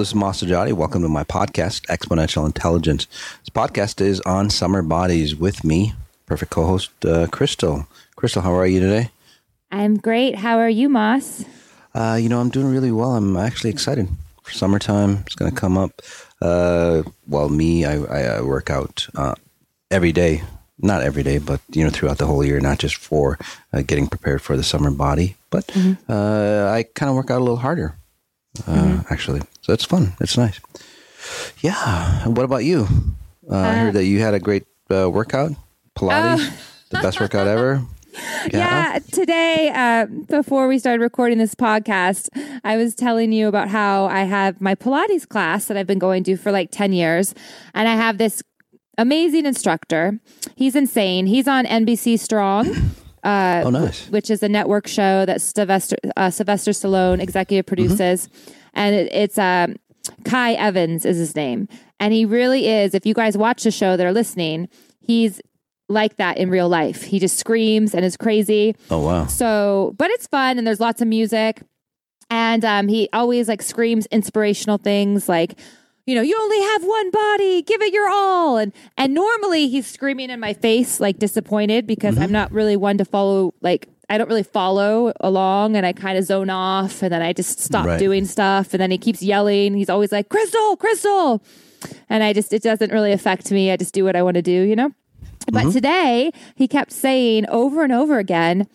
this is Masajati. Welcome to my podcast, Exponential Intelligence. This podcast is on summer bodies with me, perfect co-host uh, Crystal. Crystal, how are you today? I'm great. How are you, Moss? Uh, you know, I'm doing really well. I'm actually excited for summertime. It's going to come up. Uh, well, me, I, I work out uh, every day. Not every day, but you know, throughout the whole year, not just for uh, getting prepared for the summer body, but mm-hmm. Uh, I kind of work out a little harder uh, mm-hmm. actually. It's fun. It's nice. Yeah. What about you? Uh, I heard that you had a great uh, workout, Pilates, oh. the best workout ever. Yeah. yeah, today, uh, before we started recording this podcast, I was telling you about how I have my Pilates class that I've been going to for like 10 years. And I have this amazing instructor. He's insane. He's on NBC Strong. Uh, oh, nice. Which is a network show that Sylvester, uh, Sylvester Stallone executive mm-hmm. produces. Mm-hmm. And it, it's um, Kai Evans is his name. And he really is, if you guys watch the show that are listening, he's like that in real life. He just screams and is crazy. Oh, wow. So, but it's fun and there's lots of music. And um, he always like screams inspirational things like, you know, you only have one body, give it your all. And and normally he's screaming in my face like disappointed because mm-hmm. I'm not really one to follow like I don't really follow along and I kind of zone off and then I just stop right. doing stuff and then he keeps yelling. He's always like, "Crystal, Crystal." And I just it doesn't really affect me. I just do what I want to do, you know? Mm-hmm. But today he kept saying over and over again,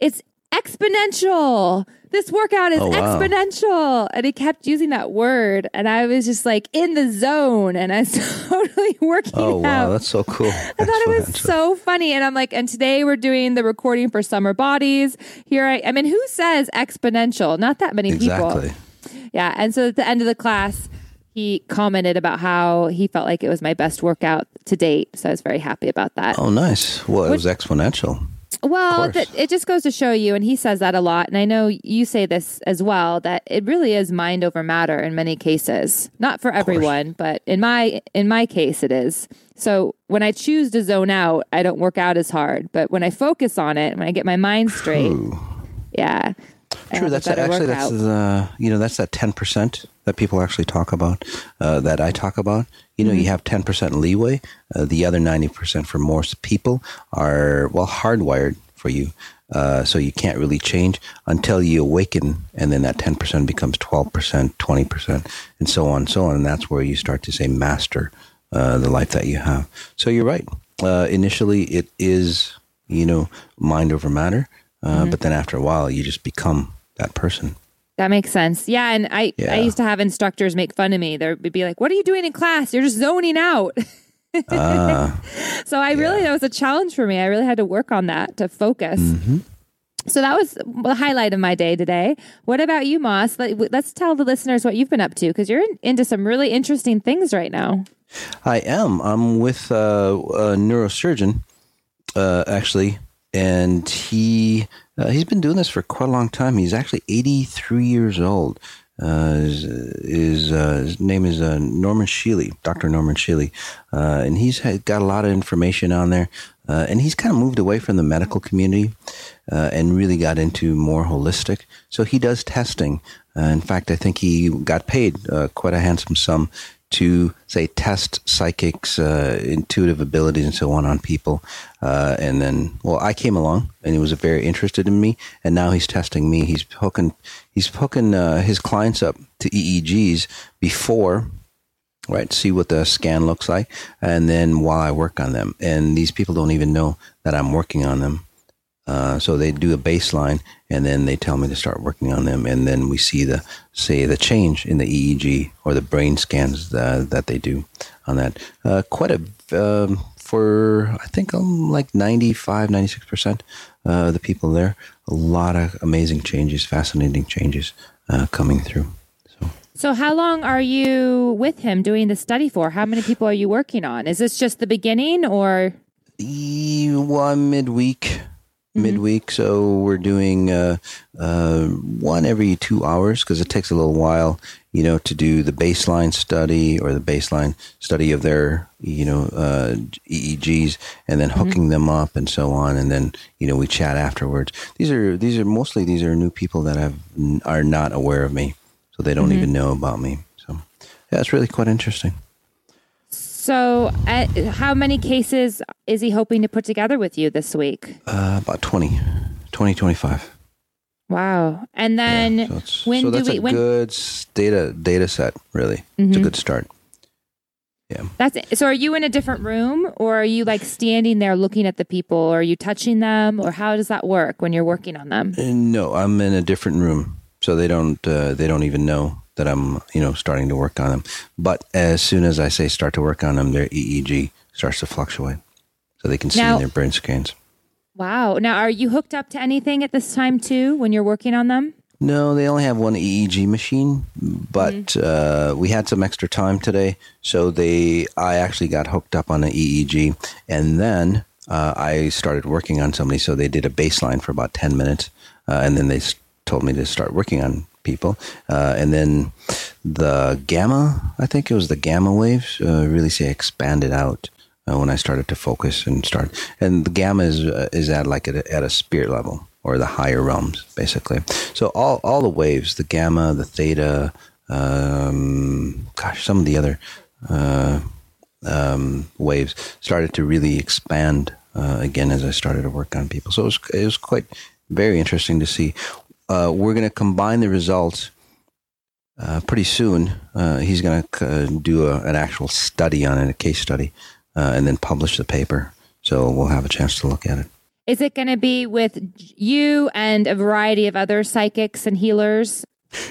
"It's exponential this workout is oh, wow. exponential. And he kept using that word. And I was just like in the zone and I was totally working oh, out. wow. That's so cool. I thought it was so funny. And I'm like, and today we're doing the recording for Summer Bodies. Here I, I mean, who says exponential? Not that many exactly. people. Yeah. And so at the end of the class, he commented about how he felt like it was my best workout to date. So I was very happy about that. Oh, nice. Well, it Which, was exponential. Well, th- it just goes to show you, and he says that a lot, and I know you say this as well, that it really is mind over matter in many cases. Not for everyone, but in my in my case, it is. So when I choose to zone out, I don't work out as hard. But when I focus on it, when I get my mind straight, yeah, True. That's actually that's the you know that's that ten percent that people actually talk about uh, that I talk about. You know, mm-hmm. you have ten percent leeway. Uh, the other ninety percent for most people are well hardwired for you. Uh, so you can't really change until you awaken, and then that ten percent becomes twelve percent, twenty percent, and so on, and so on. And that's where you start to say master uh, the life that you have. So you're right. Uh, initially, it is you know mind over matter. Uh, mm-hmm. But then after a while, you just become that person. That makes sense. Yeah, and I yeah. I used to have instructors make fun of me. They'd be like, "What are you doing in class? You're just zoning out." uh, so I really that was a challenge for me. I really had to work on that to focus. Mm-hmm. So that was the highlight of my day today. What about you, Moss? Let, us tell the listeners what you've been up to because you're in, into some really interesting things right now. I am. I'm with uh, a neurosurgeon, uh, actually, and he uh, he's been doing this for quite a long time. He's actually 83 years old. Uh, his, uh, his name is uh, Norman Shealy, Dr. Norman Shealy, uh, and he's got a lot of information on there. Uh, and he's kind of moved away from the medical community and really got into more holistic. So he does testing. in fact, I think he got paid quite a handsome sum to say test psychics, uh, intuitive abilities, and so on on people. Uh, and then, well, I came along, and he was very interested in me, and now he's testing me. He's hooking, he's hooking uh, his clients up to EEGs before. Right, see what the scan looks like, and then while I work on them, and these people don't even know that I'm working on them. Uh, so they do a baseline, and then they tell me to start working on them, and then we see the say the change in the EEG or the brain scans that, that they do on that. Uh, quite a um, for I think um, like 95, 96 percent uh, of the people there. A lot of amazing changes, fascinating changes uh, coming through. So. So, how long are you with him doing the study for? How many people are you working on? Is this just the beginning or? One midweek mm-hmm. midweek. So we're doing uh, uh, one every two hours because it takes a little while, you know, to do the baseline study or the baseline study of their, you know, uh, EEGs, and then hooking mm-hmm. them up and so on, and then you know we chat afterwards. These are these are mostly these are new people that have are not aware of me, so they don't mm-hmm. even know about me. So yeah, it's really quite interesting. So, uh, how many cases is he hoping to put together with you this week? Uh, about 20, 20, 25. Wow. And then Yeah, so when so do that's we a when good data data set. Really, it's a Mhm. good start. Yeah. That's so are you in a different room or are you like standing there looking at the people or are you touching them or how does that work when you're working on them? Uh, No, I'm in a different room, so they don't uh, they don't even know that I'm you know starting to work on them. But as soon as I say start to work on them, their EEG starts to fluctuate, so they can see Now- in their brain scans. Wow. Now, are you hooked up to anything at this time too when you're working on them? No, they only have one EEG machine, but Mm-hmm. uh, we had some extra time today, so they I actually got hooked up on an EEG, and then uh, I started working on somebody. So they did a baseline for about ten minutes, uh, and then they told me to start working on people, uh, and then the gamma, I think it was the gamma waves, uh, really say expanded out. Uh, when I started to focus and start, and the gamma is uh, is at like at a, at a spirit level or the higher realms, basically. So all all the waves, the gamma, the theta, um, gosh, some of the other uh, um, waves started to really expand uh, again as I started to work on people. So it was it was quite very interesting to see. Uh, we're going to combine the results uh, pretty soon. Uh, he's going to uh, do a, an actual study on it, a case study, uh, and then publish the paper. So we'll have a chance to look at it. Is it going to be with you and a variety of other psychics and healers?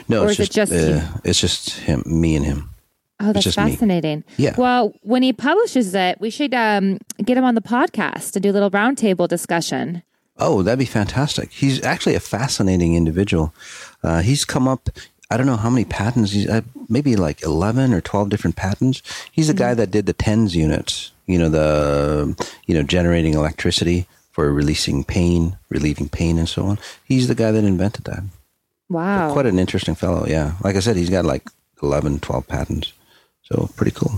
No, Or it's is it just, just uh, it's just him, me and him. Oh, that's just me. fascinating. Yeah. Well, when he publishes it, we should um, get him on the podcast to do a little roundtable discussion. Oh, that'd be fantastic. He's actually a fascinating individual. Uh, he's come up. I don't know how many patents. He's uh, maybe like eleven or twelve different patents. He's the guy that did the tens units. You know the you know generating electricity for releasing pain, relieving pain, and so on. He's the guy that invented that. Wow. Quite an interesting fellow. Yeah, like I said, he's got like 11, 12 patents. So pretty cool.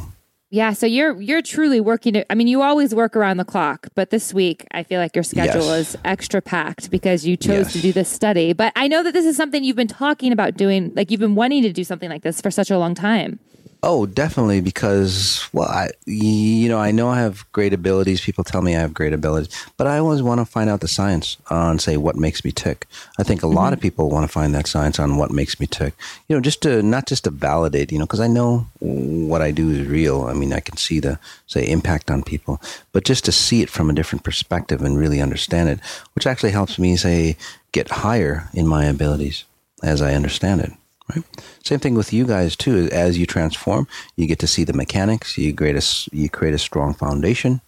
Yeah. So you're you're truly working. I mean, you always work around the clock, but this week I feel like your schedule Yes. is extra packed because you chose Yes. to do this study. But I know that this is something you've been talking about doing. Like you've been wanting to do something like this for such a long time. Oh, definitely. Because, well, I, you know, I know I have great abilities. People tell me I have great abilities, but I always want to find out the science on, say, what makes me tick. I think a lot mm-hmm. of people want to find that science on what makes me tick. You know, just to not just to validate. You know, because I know what I do is real. I mean, I can see the say impact on people, but just to see it from a different perspective and really understand it, which actually helps me say get higher in my abilities as I understand it. Right. Same thing with you guys too. As you transform, you get to see the mechanics. You create a you create a strong foundation,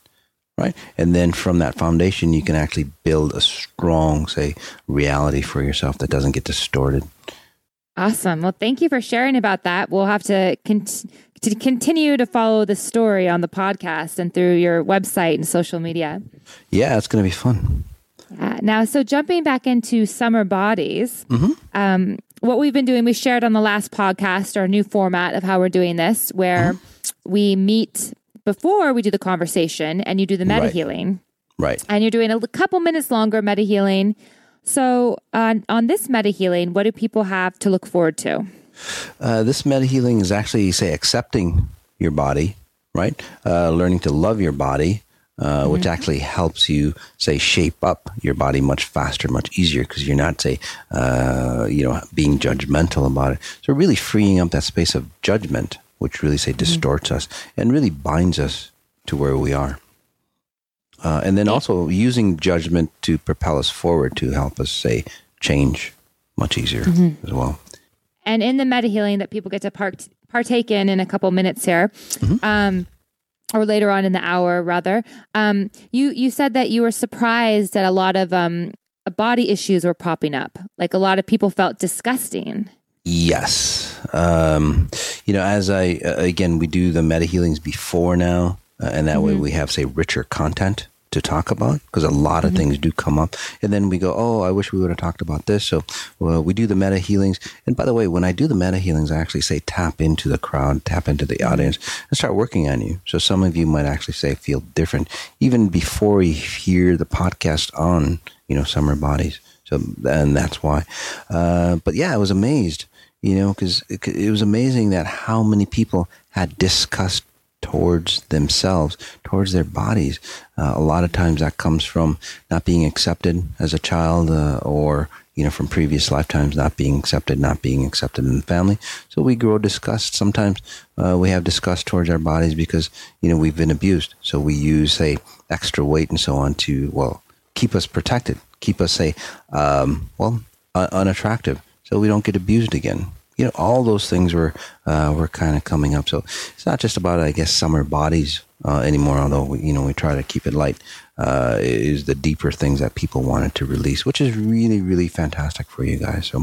right? And then from that foundation, you can actually build a strong, say, reality for yourself that doesn't get distorted. Awesome. Well, thank you for sharing about that. We'll have to, con- to continue to follow the story on the podcast and through your website and social media. Yeah, it's going to be fun. Now, so jumping back into summer bodies, um, what we've been doing, we shared on the last podcast our new format of how we're doing this, where we meet before we do the conversation and you do the meta Right. healing. Right. and you're doing a l- couple minutes longer meta healing. So on on this meta healing, what do people have to look forward to? Uh, this meta healing is actually, say, accepting your body, right? Uh, learning to love your body, uh, which actually helps you, say, shape up your body much faster, much easier, because you're not, say, uh, you know, being judgmental about it. So really freeing up that space of judgment, which really, say, distorts us and really binds us to where we are. Uh, and then also using judgment to propel us forward to help us, say, change much easier as well. And in the meta healing that people get to part- partake in in a couple minutes here, um, or later on in the hour, rather, um, you you said that you were surprised that a lot of um, body issues were popping up. Like a lot of people felt disgusting. Yes. Um, you know, as I, uh, again, we do the meta healings before now, uh, and that way we have, say, richer content to talk about because a lot of things do come up. And then we go, oh, I wish we would have talked about this. So well, we do the meta healings. And by the way, when I do the meta healings, I actually say tap into the crowd, tap into the audience, and start working on you. So some of you might actually say feel different even before you hear the podcast on, you know, summer bodies. So, and that's why. Uh, but yeah, I was amazed you know, because it, it was amazing that how many people had disgust towards themselves, towards their bodies. Uh, a lot of times that comes from not being accepted as a child uh, or, you know, from previous lifetimes not being accepted, not being accepted in the family. So we grow disgust. Sometimes uh, we have disgust towards our bodies because, you know, we've been abused. So we use, say, extra weight and so on to, well, keep us protected, keep us, say, um, well, unattractive so we don't get abused again. You know, all those things were uh, were kind of coming up. So it's not just about, I guess, summer bodies uh, anymore. Although we, you know we try to keep it light, uh, is the deeper things that people wanted to release, which is really really fantastic for you guys. So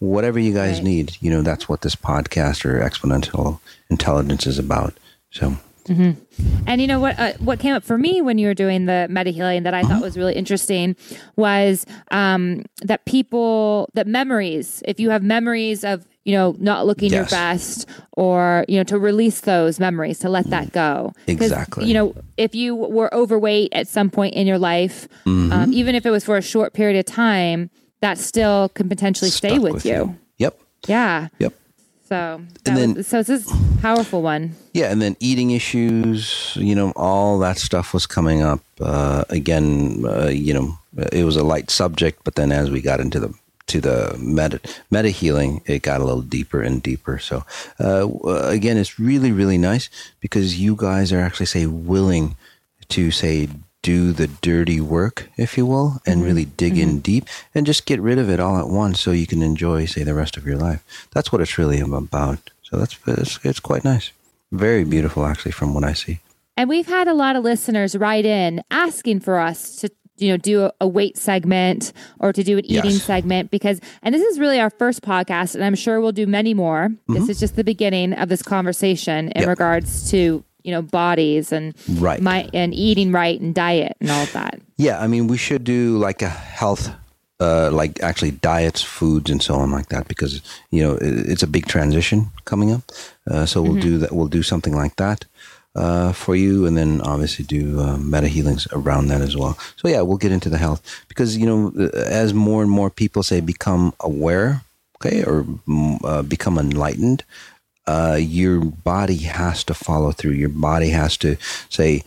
whatever you guys right. need, you know, that's what this podcast or exponential intelligence is about. So Mm-hmm. And you know what? Uh, what came up for me when you were doing the meta healing that I thought uh-huh. was really interesting was um, that people, that memories. If you have memories of you know not looking yes. your best, or you know to release those memories, to let that go. Exactly. You know, if you were overweight at some point in your life, mm-hmm. um, even if it was for a short period of time, that still can potentially Stuck stay with, with you. you. Yep. Yeah. Yep. So and then was, so this is a powerful one. Yeah, and then eating issues, you know, all that stuff was coming up. Uh, again, uh, you know, it was a light subject, but then as we got into the to the meta meta healing, it got a little deeper and deeper. So uh, again, it's really really nice because you guys are actually say willing to say do the dirty work, if you will, and mm-hmm. really dig mm-hmm. in deep and just get rid of it all at once so you can enjoy, say, the rest of your life. That's what it's really about. So that's it's, it's quite nice. Very beautiful, actually, from what I see. And we've had a lot of listeners write in asking for us to you know do a, weight segment or to do an eating yes. segment because and this is really our first podcast and i'm sure we'll do many more mm-hmm. this is just the beginning of this conversation in yep. regards to you know bodies and right my and eating right and diet and all of that yeah i mean we should do like a health uh, like actually diets foods and so on like that because you know it, it's a big transition coming up uh, so we'll mm-hmm. do that we'll do something like that uh, for you and then obviously do uh, meta healings around that as well so yeah we'll get into the health because you know uh, as more and more people say become aware okay or mm, uh, become enlightened uh, your body has to follow through. Your body has to say,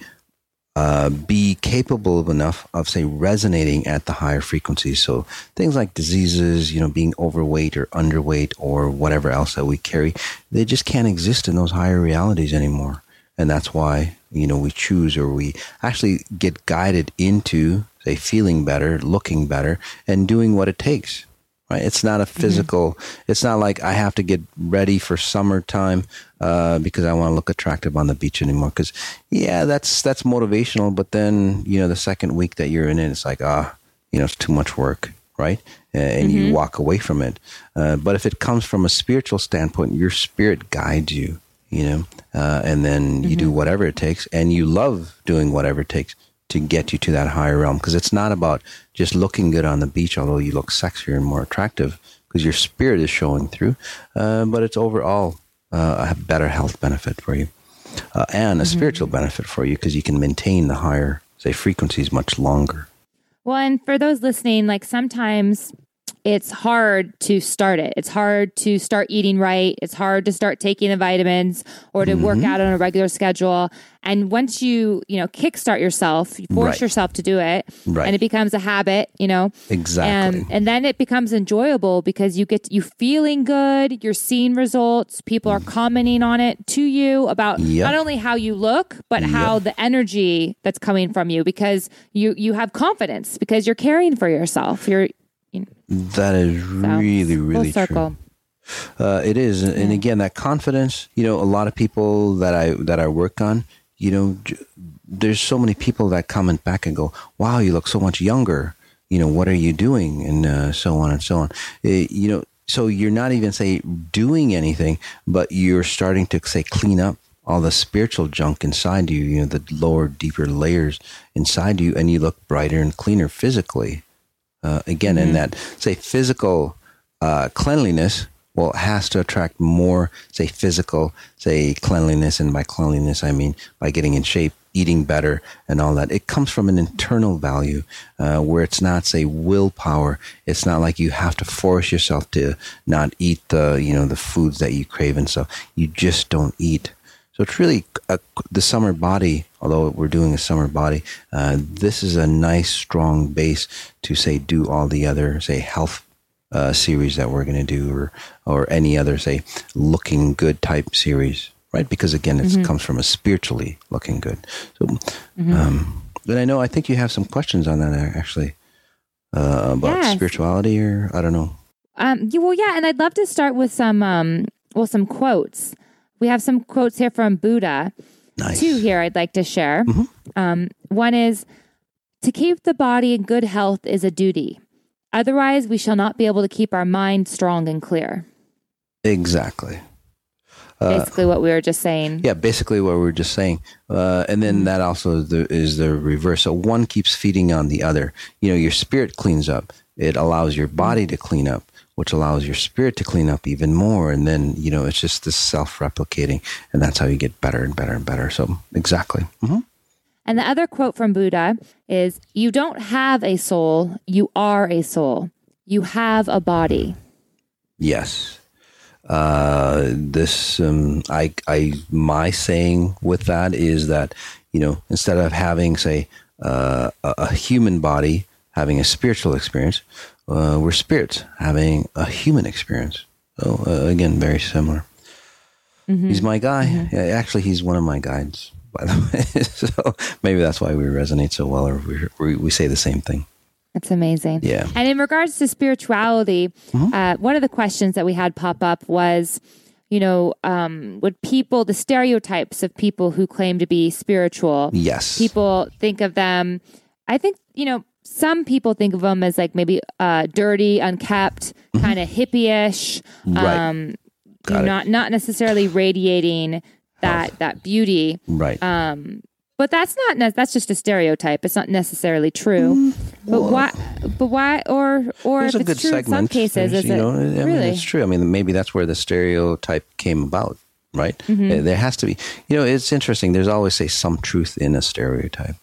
uh, be capable of enough of say resonating at the higher frequencies. So things like diseases, you know, being overweight or underweight or whatever else that we carry, they just can't exist in those higher realities anymore. And that's why, you know, we choose or we actually get guided into say feeling better, looking better, and doing what it takes right? It's not a mm-hmm. physical. Mm-hmm. It's not like I have to get ready for summertime uh, because I want to look attractive on the beach anymore. Because yeah, that's that's motivational. But then you know, the second week that you're in it, it's like ah, you know, it's too much work, right? And mm-hmm. you walk away from it. Uh, but if it comes from a spiritual standpoint, your spirit guides you. You know, uh, and then you mm-hmm. do whatever it takes, and you love doing whatever it takes to get you to that higher realm because it's not about just looking good on the beach, although you look sexier and more attractive because your spirit is showing through, uh, but it's overall uh, a better health benefit for you uh, and a mm-hmm. spiritual benefit for you because you can maintain the higher, say, frequencies much longer. Well, and for those listening, like sometimes it's hard to start it. It's hard to start eating right. It's hard to start taking the vitamins or to mm-hmm. work out on a regular schedule. And once you, you know, kickstart yourself, you force right. yourself to do it, right. and it becomes a habit, you know. Exactly. And, and then it becomes enjoyable because you get you feeling good, you're seeing results, people are commenting on it to you about yep. not only how you look, but yep. how the energy that's coming from you because you you have confidence because you're caring for yourself. You're you know, that is really, really true. Uh, it is, and, and again, that confidence. You know, a lot of people that I that I work on. You know, there's so many people that comment back and go, "Wow, you look so much younger." You know, what are you doing, and uh, so on and so on. Uh, you know, so you're not even say doing anything, but you're starting to say clean up all the spiritual junk inside you. You know, the lower, deeper layers inside you, and you look brighter and cleaner physically. Uh, again, mm-hmm. in that, say, physical uh, cleanliness, well, it has to attract more, say, physical, say, cleanliness. And by cleanliness, I mean by getting in shape eating better and all that. It comes from an internal value uh, where it's not, say, willpower. It's not like you have to force yourself to not eat the, you know, the foods that you crave and stuff. You just don't eat. So it's really a, the summer body. Although we're doing a summer body, uh, this is a nice, strong base to say do all the other, say, health uh, series that we're going to do, or or any other, say, looking good type series right? Because again, it mm-hmm. comes from a spiritually looking good. So, mm-hmm. um, but I know I think you have some questions on that actually uh, about yes. spirituality, or I don't know. Um, yeah, well, yeah, and I'd love to start with some um, well, some quotes. We have some quotes here from Buddha. Nice. Two here I'd like to share. Mm-hmm. Um, one is to keep the body in good health is a duty. Otherwise, we shall not be able to keep our mind strong and clear. Exactly. Uh, basically, what we were just saying. Yeah, basically what we were just saying. Uh, and then mm-hmm. that also is the, is the reverse. So one keeps feeding on the other. You know, your spirit cleans up. It allows your body to clean up, which allows your spirit to clean up even more. And then, you know, it's just this self replicating. And that's how you get better and better and better. So, exactly. Mm-hmm. And the other quote from Buddha is You don't have a soul, you are a soul. You have a body. Yes. Uh, this, um, I, I, my saying with that is that, you know, instead of having, say, uh, a, a, human body having a spiritual experience, uh, we're spirits having a human experience. So, uh, again, very similar. Mm-hmm. He's my guy. Mm-hmm. Yeah, actually, he's one of my guides, by the way. so maybe that's why we resonate so well, or we, we, we say the same thing. That's amazing. Yeah. And in regards to spirituality, mm-hmm. uh, one of the questions that we had pop up was, you know, um, would people, the stereotypes of people who claim to be spiritual, yes, people think of them. I think you know, some people think of them as like maybe uh, dirty, unkept, mm-hmm. kind of hippie-ish, right. um, not not necessarily radiating that Health. that beauty, right? Um, but that's not ne- that's just a stereotype. It's not necessarily true. Mm, but why? But why? Or or if it's true segment. in some cases, is you know, I really? Mean, it's true. I mean, maybe that's where the stereotype came about, right? Mm-hmm. There has to be. You know, it's interesting. There's always say some truth in a stereotype.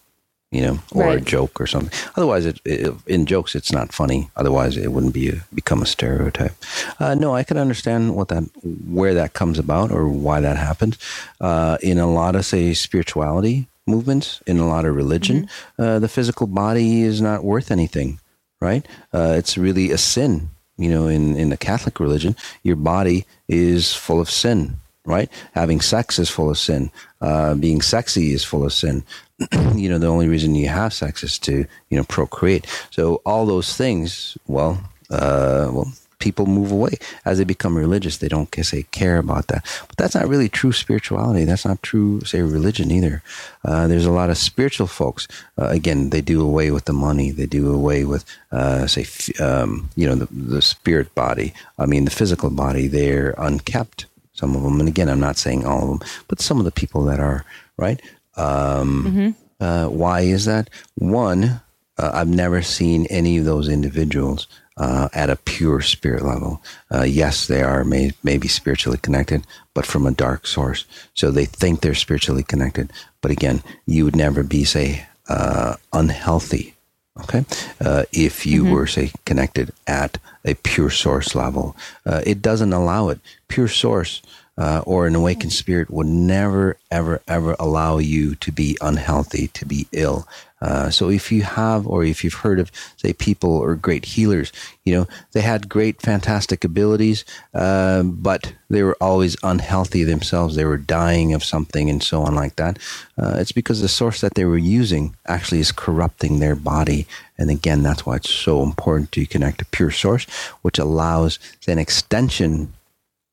You know, or right. a joke or something. Otherwise, it, it, in jokes, it's not funny. Otherwise, it wouldn't be a, become a stereotype. Uh, no, I can understand what that, where that comes about, or why that happens. Uh, in a lot of say spirituality, movements, in a lot of religion, mm-hmm. uh, the physical body is not worth anything, right? Uh, it's really a sin. You know, in, in the Catholic religion, your body is full of sin, right? Having sex is full of sin. Uh, being sexy is full of sin. you know, the only reason you have sex is to, you know, procreate. So all those things, well, uh, well, people move away as they become religious. They don't say care about that, but that's not really true spirituality. That's not true, say, religion either. Uh, there's a lot of spiritual folks. Uh, again, they do away with the money. They do away with, uh, say, um, you know, the, the spirit body. I mean, the physical body. They're unkept. Some of them, and again, I'm not saying all of them, but some of the people that are right. Um, mm-hmm. Uh, why is that? One, uh, I've never seen any of those individuals uh, at a pure spirit level. Uh, yes, they are may, maybe spiritually connected, but from a dark source. So they think they're spiritually connected. But again, you would never be, say, uh, unhealthy. Okay, uh, if you mm-hmm. were say connected at a pure source level, uh, it doesn't allow it. Pure source uh, or an awakened spirit would never, ever, ever allow you to be unhealthy, to be ill. Uh, so if you have, or if you've heard of, say, people or great healers, you know, they had great, fantastic abilities, uh, but they were always unhealthy themselves. They were dying of something and so on like that. Uh, it's because the source that they were using actually is corrupting their body. And again, that's why it's so important to connect to pure source, which allows an extension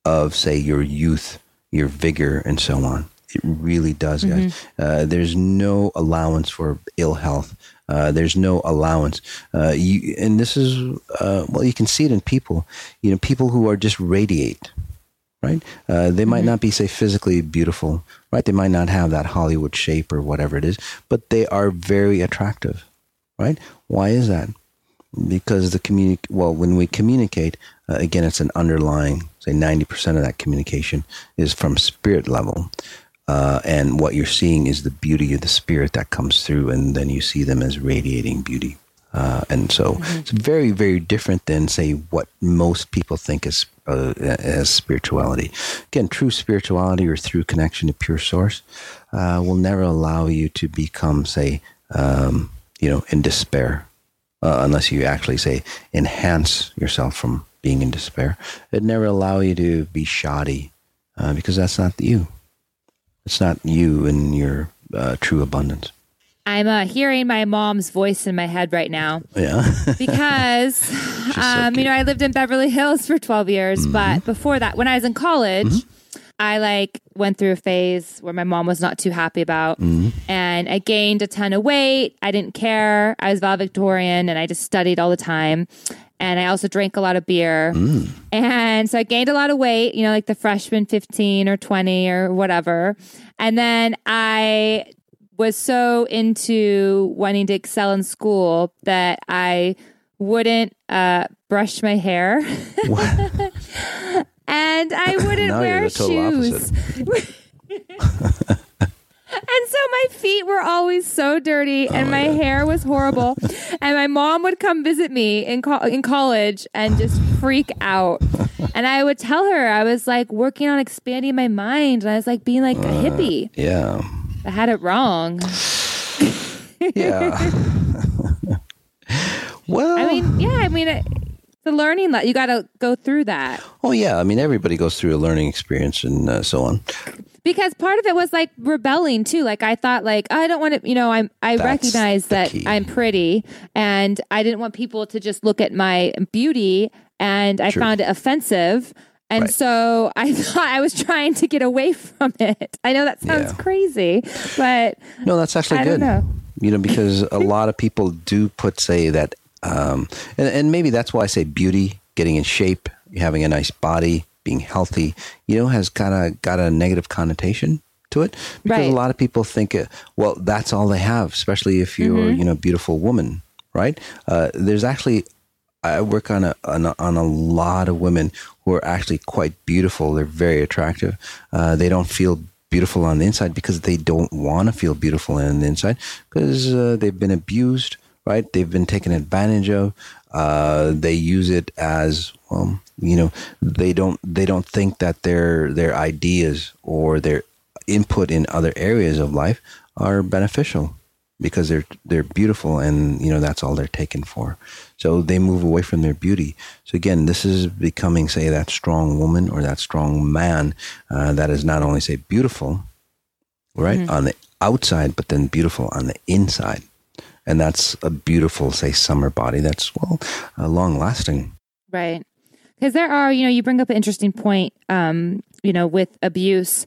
of, say, your youth, your vigor, and so on. It really does, guys. Mm-hmm. Uh, there's no allowance for ill health. Uh, there's no allowance. Uh, you, and this is, uh, well, you can see it in people. You know, people who are just radiate, right? Uh, they might mm-hmm. not be, say, physically beautiful, right? They might not have that Hollywood shape or whatever it is, but they are very attractive, right? Why is that? Because the communi- well, when we communicate, uh, again, it's an underlying, say, 90% of that communication is from spirit level. Uh, and what you're seeing is the beauty of the spirit that comes through, and then you see them as radiating beauty. Uh, and so mm-hmm. it's very, very different than, say, what most people think is uh, as spirituality. Again, true spirituality or through connection to pure source uh, will never allow you to become, say, um, you know, in despair, uh, unless you actually say enhance yourself from being in despair. It never allow you to be shoddy uh, because that's not you. It's not you in your uh, true abundance. I'm uh, hearing my mom's voice in my head right now. Yeah. because, um, so you know, I lived in Beverly Hills for 12 years, mm-hmm. but before that, when I was in college, mm-hmm. I like went through a phase where my mom was not too happy about, mm-hmm. and I gained a ton of weight. I didn't care. I was valedictorian, and I just studied all the time. And I also drank a lot of beer, mm. and so I gained a lot of weight. You know, like the freshman fifteen or twenty or whatever. And then I was so into wanting to excel in school that I wouldn't uh, brush my hair. and I wouldn't wear shoes. And so my feet were always so dirty and oh, my yeah. hair was horrible. and my mom would come visit me in, co- in college and just freak out. and I would tell her I was like working on expanding my mind and I was like being like a uh, hippie. Yeah. I had it wrong. yeah. well, I mean, yeah, I mean, it, the learning that you got to go through that. Oh yeah, I mean, everybody goes through a learning experience and uh, so on. Because part of it was like rebelling too. Like I thought, like oh, I don't want to, you know, I'm I That's recognize that key. I'm pretty, and I didn't want people to just look at my beauty, and I True. found it offensive. And right. so I thought I was trying to get away from it. I know that sounds yeah. crazy, but no, that's actually I good. Know. You know, because a lot of people do put say that, um, and, and maybe that's why I say beauty, getting in shape, having a nice body, being healthy, you know, has kind of got a negative connotation to it because right. a lot of people think, uh, well, that's all they have, especially if you're, mm-hmm. you know, a beautiful woman, right? Uh, there's actually I work on a, on a, on a lot of women who are actually quite beautiful. They're very attractive. Uh, they don't feel beautiful on the inside because they don't want to feel beautiful on the inside because uh, they've been abused, right? They've been taken advantage of. Uh, they use it as well, you know, they don't they don't think that their their ideas or their input in other areas of life are beneficial because they're they're beautiful and you know that's all they're taken for. So they move away from their beauty. So again, this is becoming, say, that strong woman or that strong man uh, that is not only, say, beautiful, right, mm-hmm. on the outside, but then beautiful on the inside. And that's a beautiful, say, summer body that's, well, uh, long lasting. Right. Because there are, you know, you bring up an interesting point, um, you know, with abuse.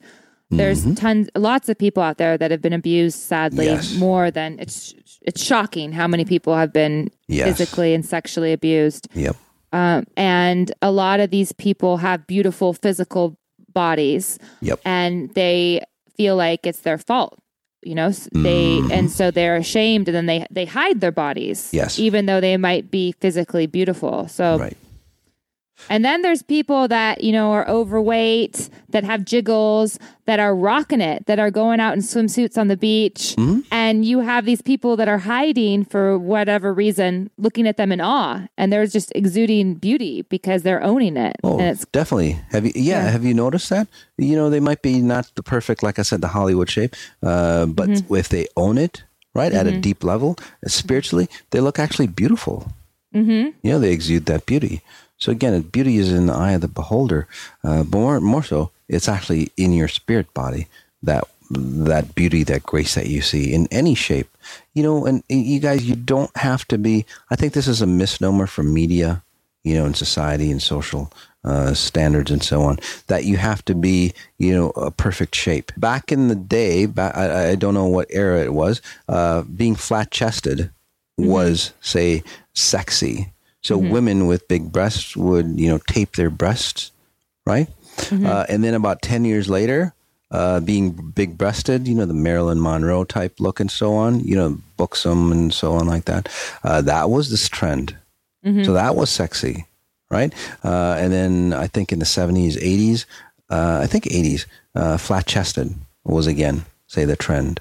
There's mm-hmm. tons, lots of people out there that have been abused, sadly, yes. more than it's it's shocking how many people have been yes. physically and sexually abused. Yep. Um, and a lot of these people have beautiful physical bodies. Yep. And they feel like it's their fault. You know, they mm. and so they're ashamed, and then they they hide their bodies. Yes. Even though they might be physically beautiful. So right. And then there's people that, you know, are overweight, that have jiggles, that are rocking it, that are going out in swimsuits on the beach. Mm-hmm. And you have these people that are hiding for whatever reason, looking at them in awe. And they're just exuding beauty because they're owning it. Oh, and it's definitely. Have you, yeah, yeah, have you noticed that? You know, they might be not the perfect, like I said, the Hollywood shape, uh, but mm-hmm. if they own it, right, mm-hmm. at a mm-hmm. deep level, spiritually, they look actually beautiful. Mm-hmm. You know, they exude that beauty. So again, beauty is in the eye of the beholder, uh, but more more so, it's actually in your spirit body that that beauty, that grace that you see in any shape. You know, and you guys, you don't have to be. I think this is a misnomer from media, you know, in society and social uh, standards and so on. That you have to be, you know, a perfect shape. Back in the day, back, I, I, don't know what era it was. Uh, being flat chested mm-hmm. was, say, sexy so mm-hmm. women with big breasts would, you know, tape their breasts, right? Mm-hmm. Uh, and then about 10 years later, uh, being big breasted, you know, the Marilyn Monroe type look and so on, you know, buxom and so on like that. Uh, that was this trend. Mm-hmm. So that was sexy, right? Uh, and then I think in the 70s, 80s, uh, I think 80s, uh, flat chested was again, say, the trend,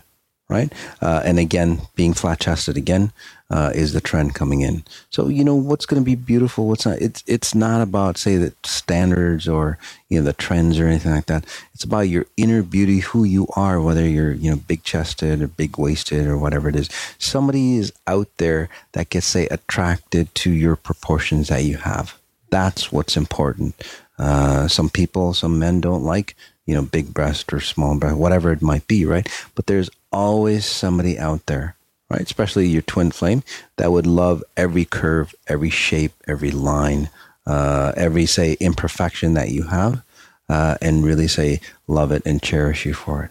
right? Uh, and again, being flat chested again uh, is the trend coming in. So you know what's going to be beautiful. What's not? It's it's not about say the standards or you know the trends or anything like that. It's about your inner beauty, who you are, whether you're you know big chested or big waisted or whatever it is. Somebody is out there that gets say attracted to your proportions that you have. That's what's important. Uh, some people, some men don't like you know big breast or small breast, whatever it might be, right? But there's always somebody out there right? Especially your twin flame that would love every curve, every shape, every line, uh, every say imperfection that you have, uh, and really say love it and cherish you for it.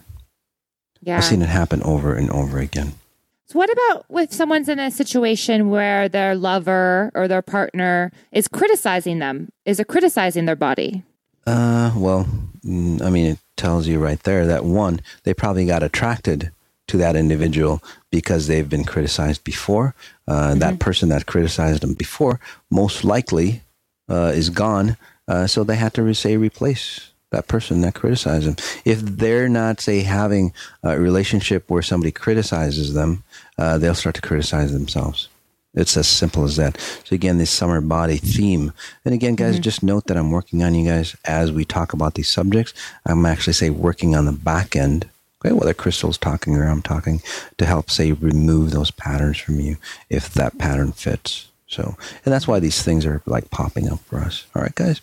Yeah, I've seen it happen over and over again. So, what about if someone's in a situation where their lover or their partner is criticizing them? Is it criticizing their body? Uh, well, mm, I mean, it tells you right there that one, they probably got attracted to that individual because they've been criticized before. Uh, mm-hmm. That person that criticized them before most likely uh, is gone. Uh, so they had to say replace that person that criticized them. If they're not, say, having a relationship where somebody criticizes them, uh, they'll start to criticize themselves. It's as simple as that. So again, this summer body theme. And again, guys, mm-hmm. just note that I'm working on you guys as we talk about these subjects. I'm actually say working on the back end Okay, whether Crystal's talking or I'm talking to help say remove those patterns from you if that pattern fits. So, and that's why these things are like popping up for us. All right, guys.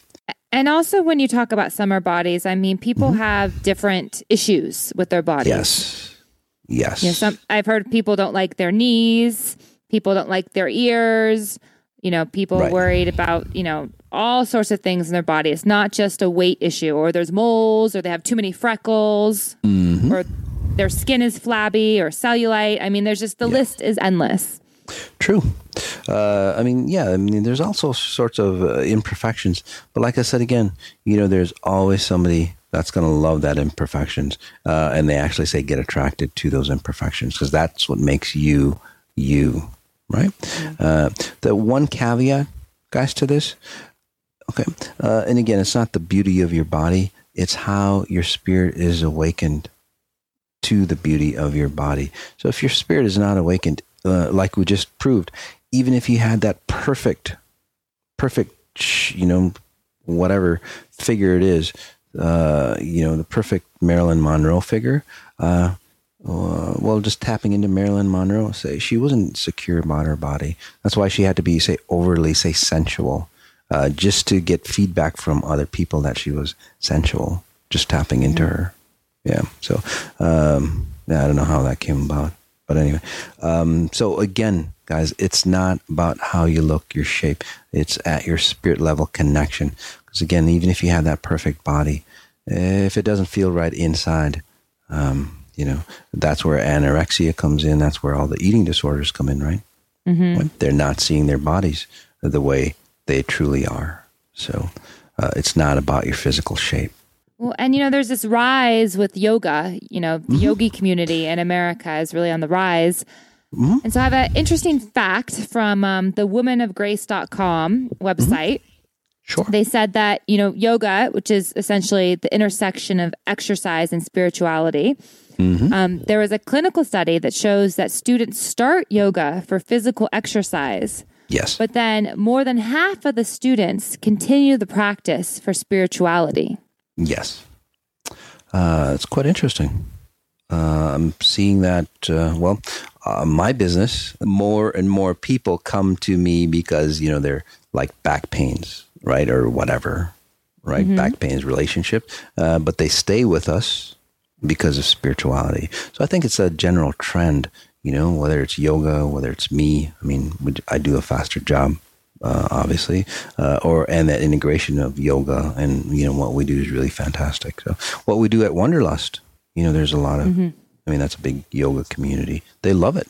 And also, when you talk about summer bodies, I mean, people mm-hmm. have different issues with their bodies. Yes. Yes. You know, some I've heard people don't like their knees. People don't like their ears. You know, people right. worried about you know all sorts of things in their body. It's not just a weight issue, or there's moles, or they have too many freckles, mm-hmm. or their skin is flabby, or cellulite. I mean, there's just the yeah. list is endless. True. Uh, I mean, yeah. I mean, there's also sorts of uh, imperfections, but like I said again, you know, there's always somebody that's going to love that imperfections, uh, and they actually say get attracted to those imperfections because that's what makes you you, right? Mm-hmm. Uh, the one caveat, guys, to this Okay. Uh, and again, it's not the beauty of your body, it's how your spirit is awakened to the beauty of your body. So if your spirit is not awakened, uh, like we just proved, even if you had that perfect, perfect, you know, whatever figure it is, uh, you know, the perfect Marilyn Monroe figure, uh, well, just tapping into Marilyn Monroe, say she wasn't secure about her body. That's why she had to be, say, overly, say, sensual uh, just to get feedback from other people that she was sensual, just tapping into mm-hmm. her. Yeah. So, um, yeah, I don't know how that came about. But anyway, um, so again, guys, it's not about how you look, your shape. It's at your spirit level connection. Because again, even if you have that perfect body, if it doesn't feel right inside, um, you know, that's where anorexia comes in. That's where all the eating disorders come in, right? Mm-hmm. They're not seeing their bodies the way they truly are. So uh, it's not about your physical shape. Well, and you know, there's this rise with yoga. You know, the mm-hmm. yogi community in America is really on the rise. Mm-hmm. And so I have an interesting fact from um, the womanofgrace.com website. Mm-hmm. Sure. They said that, you know, yoga, which is essentially the intersection of exercise and spirituality, mm-hmm. um, there was a clinical study that shows that students start yoga for physical exercise Yes. But then more than half of the students continue the practice for spirituality. Yes. Uh, it's quite interesting. Uh, I'm seeing that, uh, well, uh, my business, more and more people come to me because, you know, they're like back pains, right? Or whatever, right? Mm-hmm. Back pains, relationship. Uh, but they stay with us because of spirituality. So I think it's a general trend you know, whether it's yoga, whether it's me. I mean, I do a faster job, uh, obviously, uh, or and that integration of yoga and you know what we do is really fantastic. So what we do at Wanderlust, you know, there's a lot of. Mm-hmm. I mean, that's a big yoga community. They love it.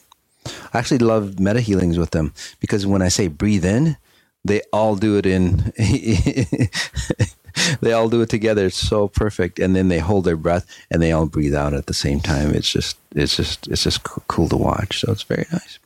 I actually love meta healings with them because when I say breathe in, they all do it in they all do it together. It's so perfect. And then they hold their breath and they all breathe out at the same time. It's just, it's just, it's just cool to watch. So it's very nice.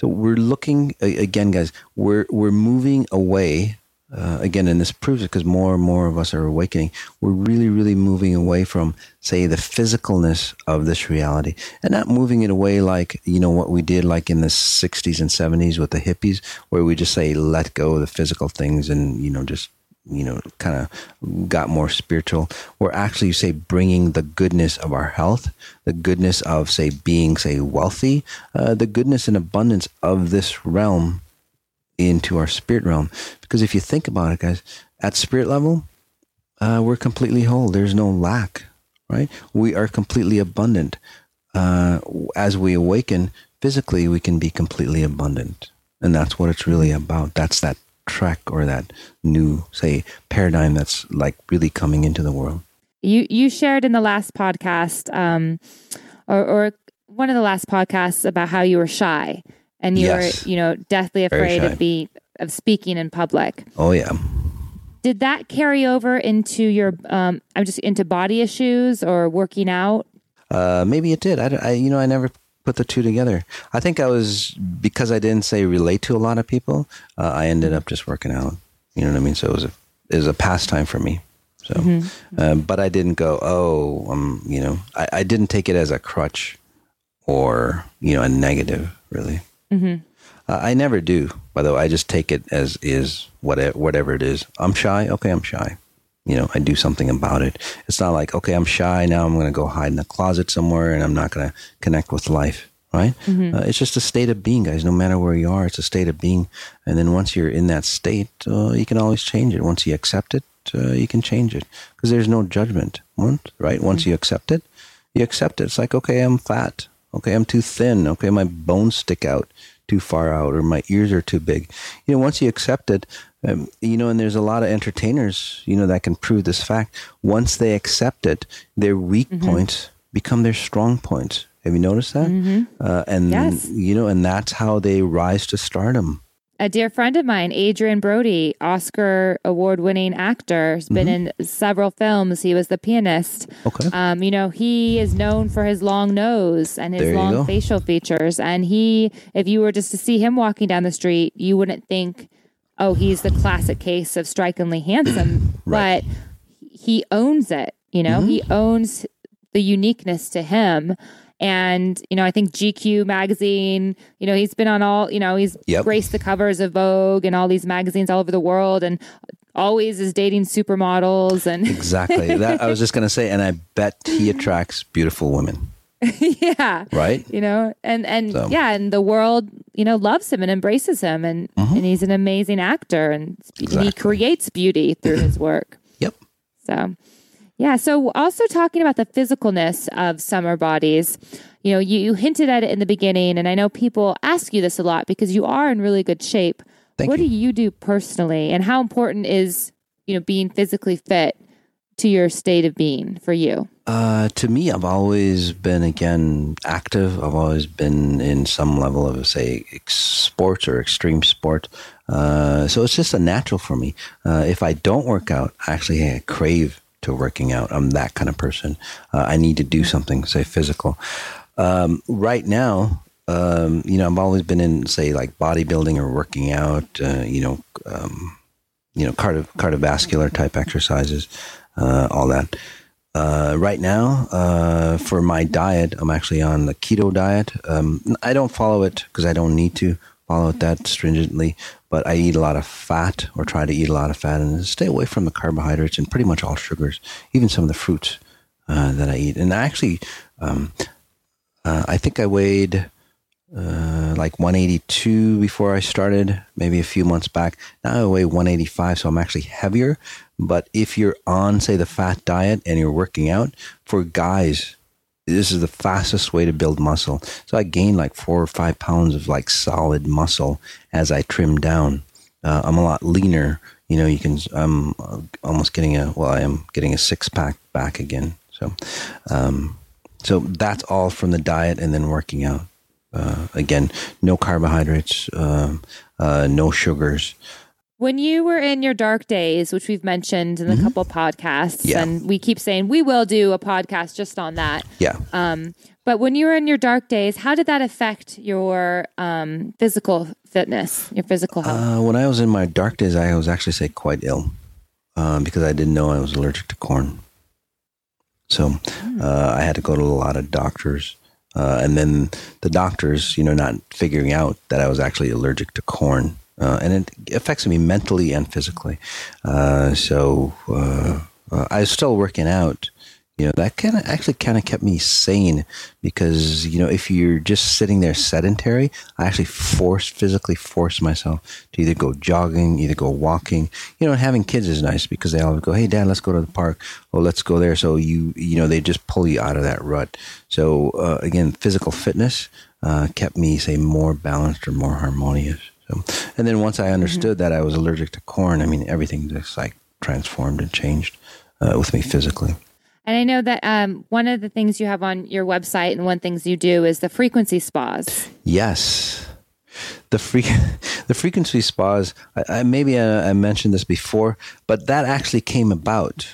So we're looking again, guys. We're we're moving away uh, again, and this proves it because more and more of us are awakening. We're really, really moving away from, say, the physicalness of this reality, and not moving it away like you know what we did, like in the '60s and '70s with the hippies, where we just say let go of the physical things and you know just you know kind of got more spiritual. We're actually say bringing the goodness of our health, the goodness of say being say wealthy, uh, the goodness and abundance of this realm into our spirit realm. Because if you think about it, guys, at spirit level, uh, we're completely whole. There's no lack, right? We are completely abundant. Uh, as we awaken physically, we can be completely abundant. And that's what it's really about. That's that trek or that new, say, paradigm that's like really coming into the world. You you shared in the last podcast, um, or, or one of the last podcasts about how you were shy and you Yes. were you know deathly afraid of be of speaking in public Oh yeah. did that carry over into your um i'm just into body issues or working out Uh, maybe it did. I, I, you know, I never put the two together. I think I was because I didn't say relate to a lot of people. Uh, I ended up just working out. You know what I mean? So it was a it was a pastime for me. So, uh, but I didn't go. Oh, um, you know, I, I didn't take it as a crutch or you know a negative. Really, uh, I never do. By the way, I just take it as is whatever whatever it is. I'm shy. Okay, I'm shy you know, I do something about it. It's not like, okay, I'm shy now. I'm going to go hide in a closet somewhere and I'm not going to connect with life. Right? Uh, it's just a state of being, guys. No matter where you are, it's a state of being. And then once you're in that state, uh, you can always change it. Once you accept it, uh, you can change it because there's no judgment. Right? Once you accept it, you accept it. It's like, okay, I'm fat. Okay, I'm too thin. Okay, my bones stick out too far out or my ears are too big. You know, once you accept it, um, you know, and there's a lot of entertainers, you know, that can prove this fact. Once they accept it, their weak points become their strong points. Have you noticed that? Uh, and Yes. you know, and that's how they rise to stardom. A dear friend of mine Adrien Brody oscar award-winning actor has been Mm-hmm. in several films he was the pianist Okay. Um, you know, he is known for his long nose and his you go. long facial features. And he, if you were just to see him walking down the street, you wouldn't think, oh, he's the classic case of strikingly handsome. Right. But he owns it. You know, he owns the uniqueness to him. And, you know, I think GQ magazine, you know, he's been on all, you know, he's Yep. graced the covers of Vogue and all these magazines all over the world and always is dating supermodels and Exactly. that I was just going to say, and I bet he attracts beautiful women, yeah. right? you know and and So- yeah and the world you know loves him and embraces him and and he's an amazing actor and, and he Mm-hmm. Creates beauty through his work Yep. so yeah so also talking about the physicalness of summer bodies you know you, you hinted at it in the beginning and i know people ask you this a lot because you are in really good shape Thank what you. do you do personally and how important is you know being physically fit to your state of being for you Uh, to me, I've always been again active. I've always been in some level of say sports or extreme sport. Uh, so it's just a natural for me. Uh, if I don't work out, I actually, I crave to working out. I'm that kind of person. Uh, I need to do something, say physical. Um, right now, um, you know, I've always been in say like bodybuilding or working out. Uh, you know, um, you know, cardio- cardiovascular type exercises, uh, all that. Uh, right now, uh, for my diet, I'm actually on the keto diet. Um, I don't follow it because I don't need to follow it that stringently, but I eat a lot of fat or try to eat a lot of fat and stay away from the carbohydrates and pretty much all sugars, even some of the fruits uh, that I eat. And actually, um, uh, I think I weighed uh, like 182 before I started, maybe a few months back. Now I weigh 185, so I'm actually heavier. But if you're on, say, the fat diet and you're working out, for guys, this is the fastest way to build muscle. So I gained like four or five pounds of like solid muscle as I trim down. Uh, I'm a lot leaner. You know, you can. I'm uh, almost getting a. Well, I am getting a six pack back again. So, um, so that's all from the diet and then working out. Uh, again, no carbohydrates, um, uh, no sugars. When you were in your dark days, which we've mentioned in a Mm-hmm. couple podcasts, Yeah. and we keep saying we will do a podcast just on that. Yeah. Um, but when you were in your dark days, how did that affect your um, physical fitness, your physical health? Uh, when I was in my dark days, I was actually say quite ill um, because I didn't know I was allergic to corn. So uh, I had to go to a lot of doctors, uh, and then the doctors, you know, not figuring out that I was actually allergic to corn, uh, and it affects me mentally and physically. Uh, so uh, uh, I was still working out. You know, that kind of actually kind of kept me sane because, you know, if you're just sitting there sedentary, I actually forced, physically forced myself to either go jogging, either go walking. You know, having kids is nice because they always go, hey, dad, let's go to the park. Oh, let's go there. So you, you know, they just pull you out of that rut. So, uh, again, physical fitness uh, kept me, say, more balanced or more harmonious. So, and then once I understood that I was allergic to corn, I mean, everything just like transformed and changed uh, with me physically. and I know that um, one of the things you have on your website and one things you do is the frequency spas. Yes, the free the frequency spas. I, I maybe I, I mentioned this before, but that actually came about,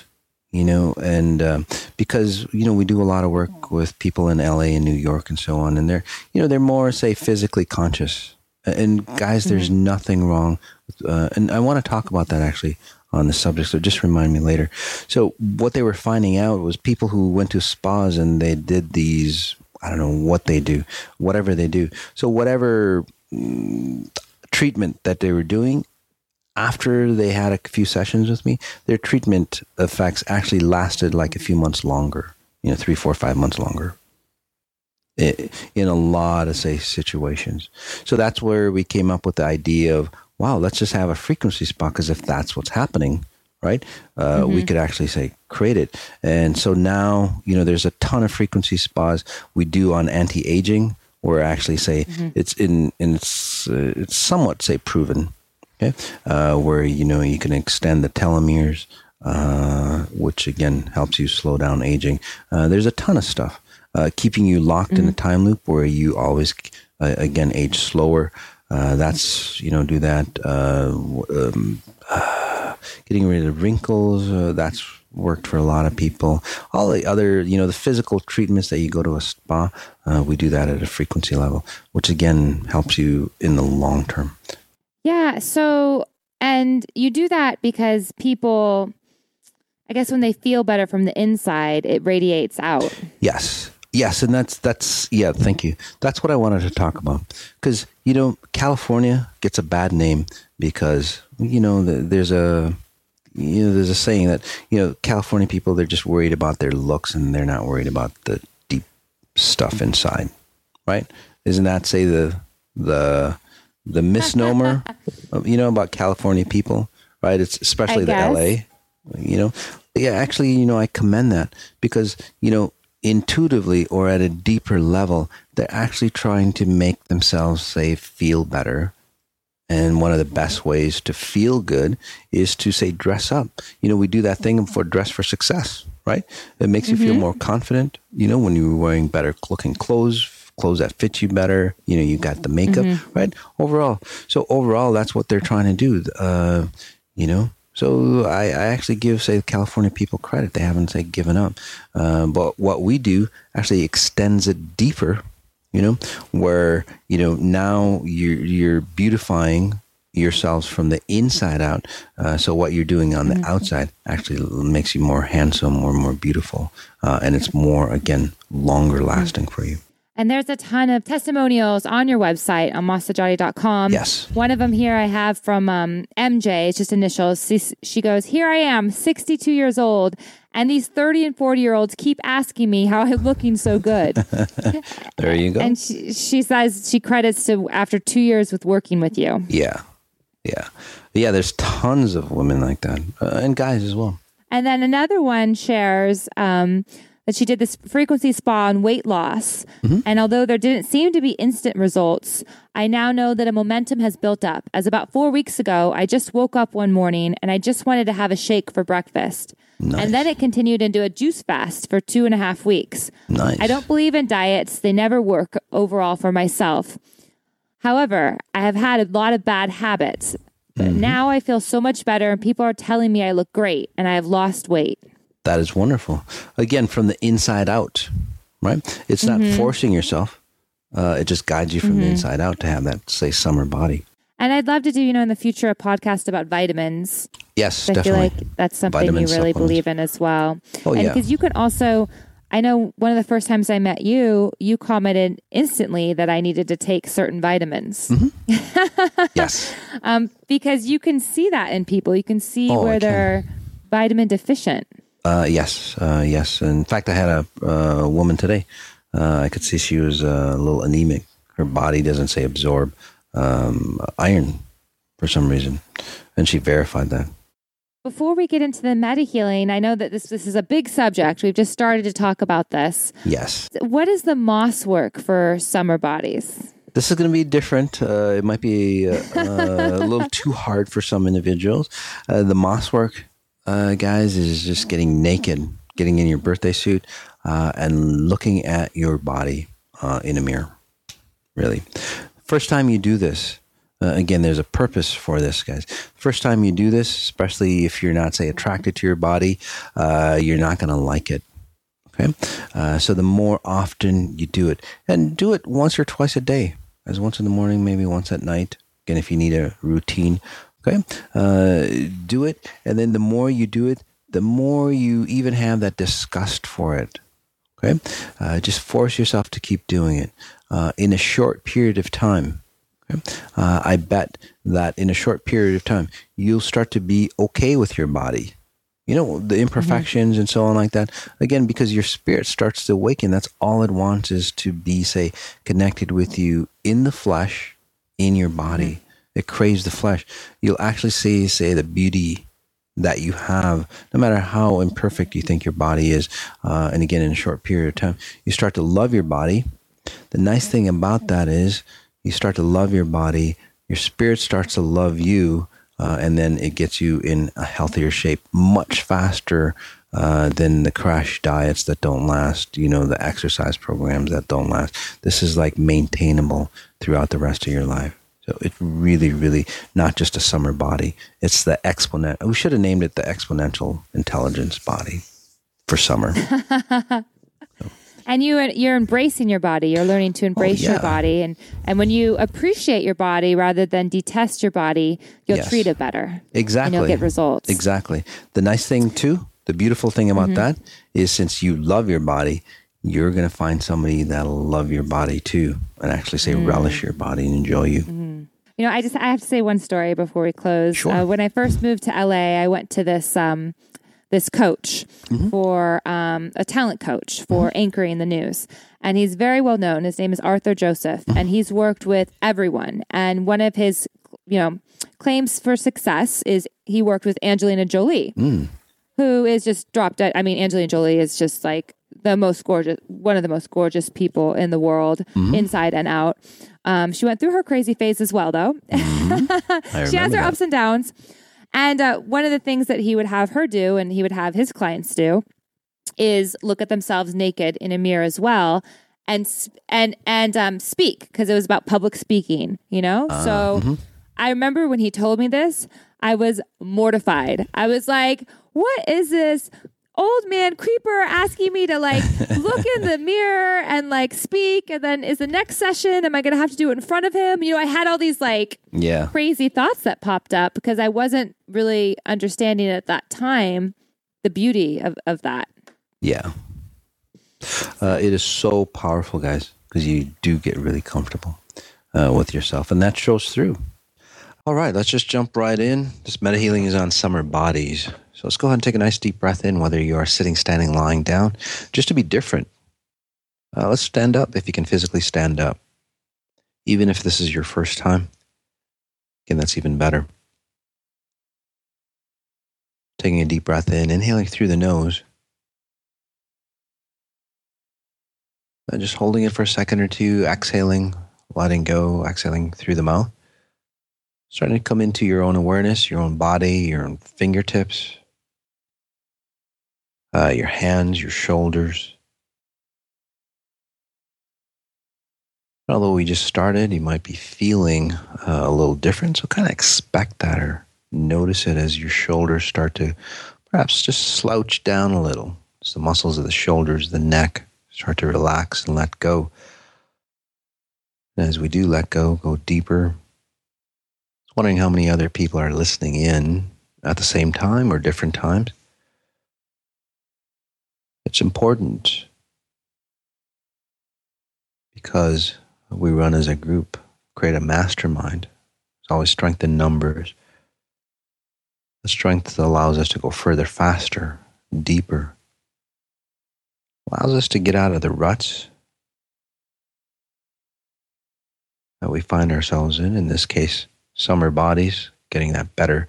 you know, and um, because you know we do a lot of work with people in LA and New York and so on, and they're you know they're more say physically conscious. And guys, there's nothing wrong. With, uh, and I want to talk about that actually on the subject. So just remind me later. So what they were finding out was people who went to spas and they did these. I don't know what they do, whatever they do. So whatever mm, treatment that they were doing after they had a few sessions with me, their treatment effects actually lasted like a few months longer. You know, three, four, five months longer. In a lot of say situations, so that's where we came up with the idea of wow, let's just have a frequency spa because if that's what's happening, right, uh, we could actually say create it. And so now you know there's a ton of frequency spas we do on anti-aging, or actually say it's in, in it's uh, it's somewhat say proven okay, uh, where you know you can extend the telomeres, uh, which again helps you slow down aging. Uh, there's a ton of stuff uh, keeping you locked in a time loop where you always uh, again age slower. Uh, that's you know do that. Uh, um, uh, getting rid of wrinkles. Uh, that's worked for a lot of people. All the other you know the physical treatments that you go to a spa, uh, we do that at a frequency level, which again helps you in the long term. Yeah. So, and you do that because people, I guess, when they feel better from the inside, it radiates out. Yes. Yes, and that's that's yeah, thank you. That's what I wanted to talk about cuz you know, California gets a bad name because you know, there's a you know, there's a saying that, you know, California people they're just worried about their looks and they're not worried about the deep stuff inside. Right? Isn't that say the the the misnomer you know about California people, right? It's especially the. LA you know yeah actually you know i commend that because you know intuitively or at a deeper level they're actually trying to make themselves say feel better. And one of the best ways to feel good is to say dress up. You know we do that thing for dress for success right? It makes you feel more confident you know when you're wearing better looking clothes clothes that fit you better you know you got the makeup right? Overall. So overall that's what they're trying to do uh, you know so I, I actually give say the California people credit. They haven't say given up. Uh, but what we do actually extends it deeper you know where you know now you're you're beautifying yourselves from the inside out. Uh, so what you're doing on the outside actually makes you more handsome or more beautiful. Uh, and it's more again longer lasting for you And there's a ton of testimonials on your website on masajati.com. Yes. One of them here I have from um, MJ. It's just initials. She, she goes, Here I am, 62 years old, and these 30 and 40 year olds keep asking me how I'm looking so good. there you go and she, she says she credits to after two years with working with you. yeah yeah yeah there's tons of women like that uh, and guys as well And then another one shares um, that she did this frequency spa on weight loss. And although there didn't seem to be instant results, I now know that a momentum has built up. As about four weeks ago, I just woke up one morning and I just wanted to have a shake for breakfast. And then it continued into a juice fast for two and a half weeks. nice I don't believe in diets, they never work overall for myself. However, I have had a lot of bad habits. But Mhm. now I feel so much better, and people are telling me I look great and I have lost weight. That is wonderful. Again, from the inside out, right? It's not Mhm. forcing yourself. Uh, it just guides you from the Mhm. inside out to have that, say, summer body. And I'd love to do, you know, in the future, a podcast about vitamins. Yes, I feel definitely. like that's something Vitamin you really believe in as well. oh, and yeah. because you can also, I know one of the first times I met you, you commented instantly that I needed to take certain vitamins Mm-hmm. yes. um, because you can see that in people. You can see Oh, where they're vitamin deficient. Uh, yes. Uh, yes. In fact, I had a, a woman today. Uh, I could see she was uh, a little anemic. Her body doesn't say absorb um, iron for some reason. And she verified that. Before we get into the meta healing, I know that this this is a big subject. We've just started to talk about this. Yes. What is the moss work for summer bodies? This is going to be different. Uh, it might be uh, uh, a little too hard for some individuals. Uh, the moss work, uh, guys, is just getting naked, getting in your birthday suit, uh, and looking at your body uh, in a mirror. Really. First time you do this, uh, again, there's a purpose for this, guys. First time you do this, especially if you're not, say, attracted to your body, uh, you're not going to like it. Okay. Uh, so the more often you do it, and do it once or twice a day, as once in the morning, maybe once at night. Again, if you need a routine, okay, uh, do it. And then the more you do it, the more you even have that disgust for it. Okay. Uh, just force yourself to keep doing it uh, in a short period of time. Okay? Uh, I bet that in a short period of time, you'll start to be okay with your body. You know, the imperfections and so on, like that. Again, because your spirit starts to awaken, that's all it wants is to be, say, connected with you in the flesh, in your body. It craves the flesh. You'll actually see, say, the beauty that you have, no matter how imperfect you think your body is. Uh, and again, in a short period of time, you start to love your body. The nice thing about that is you start to love your body, your spirit starts to love you, uh, and then it gets you in a healthier shape much faster uh, than the crash diets that don't last, you know, the exercise programs that don't last. This is like maintainable throughout the rest of your life. So it's really, really not just a summer body. It's the exponent. We should have named it the exponential intelligence body for summer. And you you're embracing your body. You're learning to embrace Oh, yeah. your body, and and when you appreciate your body rather than detest your body, you'll Yes. treat it better, Exactly. and you'll get results. Exactly. The nice thing too, the beautiful thing about Mm-hmm. that is since you love your body, you're going to find somebody that'll love your body too and actually say Mm. relish your body and enjoy you. You know, I just I have to say one story before we close. Sure. Uh, when I first moved to LA, I went to this um, this coach Mm-hmm. for um, a talent coach for anchoring the news, and he's very well known. His name is Arthur Joseph, Mm-hmm. and he's worked with everyone. And one of his you know claims for success is he worked with Angelina Jolie, Mm. who is just dropped. Dead. I mean, Angelina Jolie is just like the most gorgeous, one of the most gorgeous people in the world, Mm-hmm. inside and out. Um, she went through her crazy phase as well, though. I she has her that. ups and downs. And uh, one of the things that he would have her do, and he would have his clients do, is look at themselves naked in a mirror as well, and and and um, speak because it was about public speaking. You know, Ah, so mm-hmm. I remember when he told me this, I was mortified. I was like, "What is this?" Old man creeper asking me to like look in the mirror and like speak, and then is the next session? Am I going to have to do it in front of him? You know, I had all these like Yeah. crazy thoughts that popped up because I wasn't really understanding at that time the beauty of, of that. Yeah. Uh, it is so powerful, guys, because you do get really comfortable uh, with yourself, and that shows through. All right, let's just jump right in. This meta healing is on summer bodies. So let's go ahead and take a nice deep breath in, whether you are sitting, standing, lying down, just to be different. Uh, let's stand up if you can physically stand up, even if this is your first time. Again, that's even better. Taking a deep breath in, inhaling through the nose. And just holding it for a second or two, exhaling, letting go, exhaling through the mouth. Starting to come into your own awareness, your own body, your own fingertips, uh, your hands, your shoulders. Although we just started, you might be feeling uh, a little different. So kind of expect that or notice it as your shoulders start to perhaps just slouch down a little. As the muscles of the shoulders, the neck start to relax and let go. And as we do let go, go deeper. I was wondering how many other people are listening in at the same time or different times. It's important because we run as a group, create a mastermind. It's always strength in numbers. The strength that allows us to go further, faster, deeper. Allows us to get out of the ruts that we find ourselves in. In this case, summer bodies, getting that better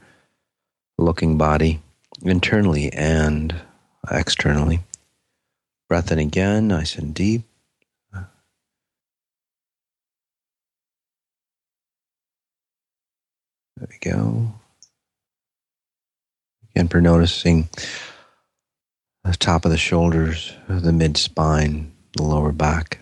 looking body internally and externally. Breath in again, nice and deep. There we go. Again, for noticing the top of the shoulders, the mid spine, the lower back.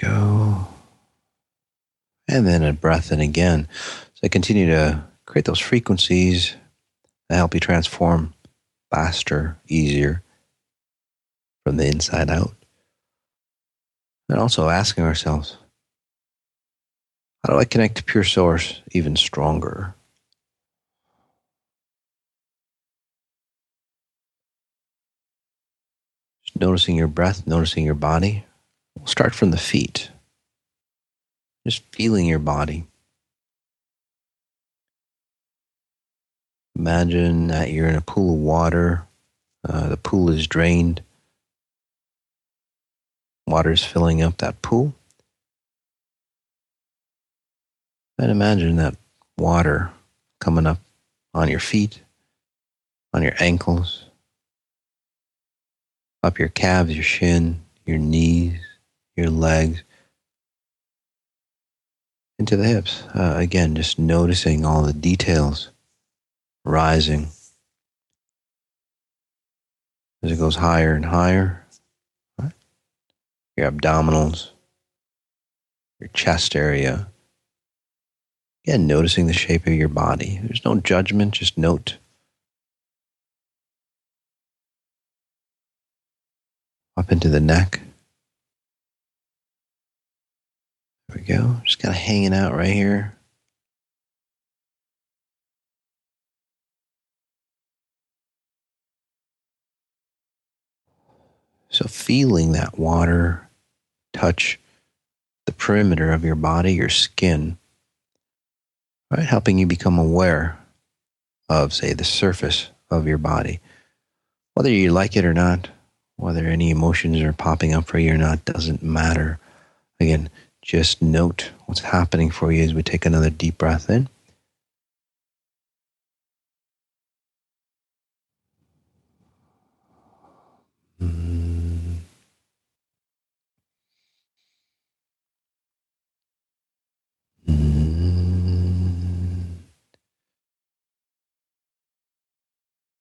Go. And then a breath in again. So continue to create those frequencies that help you transform faster, easier from the inside out. And also asking ourselves, how do I connect to pure source even stronger? Just noticing your breath, noticing your body. Start from the feet. Just feeling your body. Imagine that you're in a pool of water. Uh, the pool is drained. Water is filling up that pool. And imagine that water coming up on your feet, on your ankles, up your calves, your shin, your knees, your legs, into the hips. Uh, again, just noticing all the details rising as it goes higher and higher. Your abdominals, your chest area. Again, noticing the shape of your body. There's no judgment, just note. Up into the neck. There we go. Just kind of hanging out right here. So, feeling that water touch the perimeter of your body, your skin, right? Helping you become aware of, say, the surface of your body. Whether you like it or not, whether any emotions are popping up for you or not, doesn't matter. Again, just note what's happening for you as we take another deep breath in.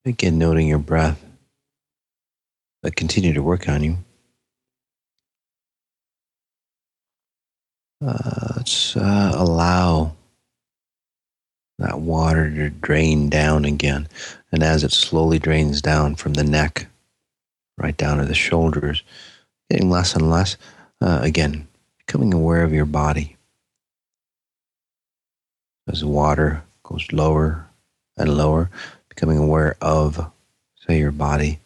Again, noting your breath, but continue to work on you. Uh, let's uh, allow that water to drain down again. And as it slowly drains down from the neck right down to the shoulders, getting less and less, uh, again, becoming aware of your body. As the water goes lower and lower, becoming aware of, say, your body.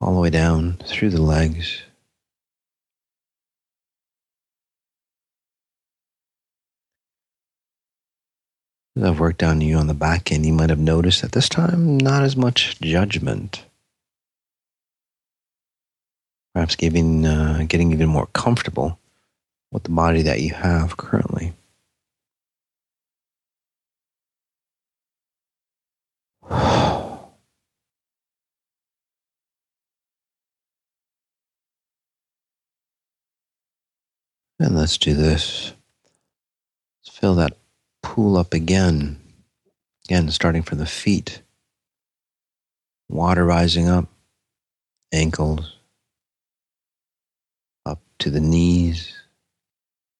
All the way down through the legs, I've worked on you on the back end, you might have noticed at this time not as much judgment. Perhaps giving, uh, getting even more comfortable with the body that you have currently. And let's do this. Let's fill that pool up again. Again, starting from the feet. Water rising up, ankles, up to the knees,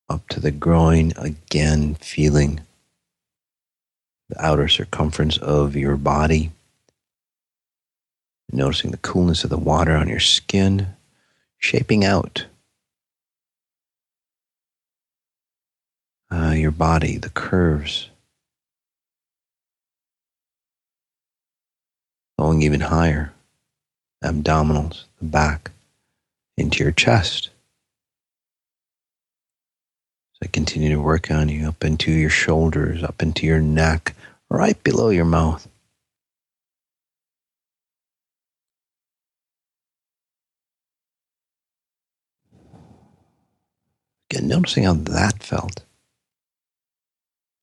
up to the groin, again, feeling the outer circumference of your body. Noticing the coolness of the water on your skin, shaping out uh, your body, the curves. Going even higher, abdominals, the back, into your chest. So continue to work on you up into your shoulders, up into your neck, right below your mouth. Again, noticing how that felt.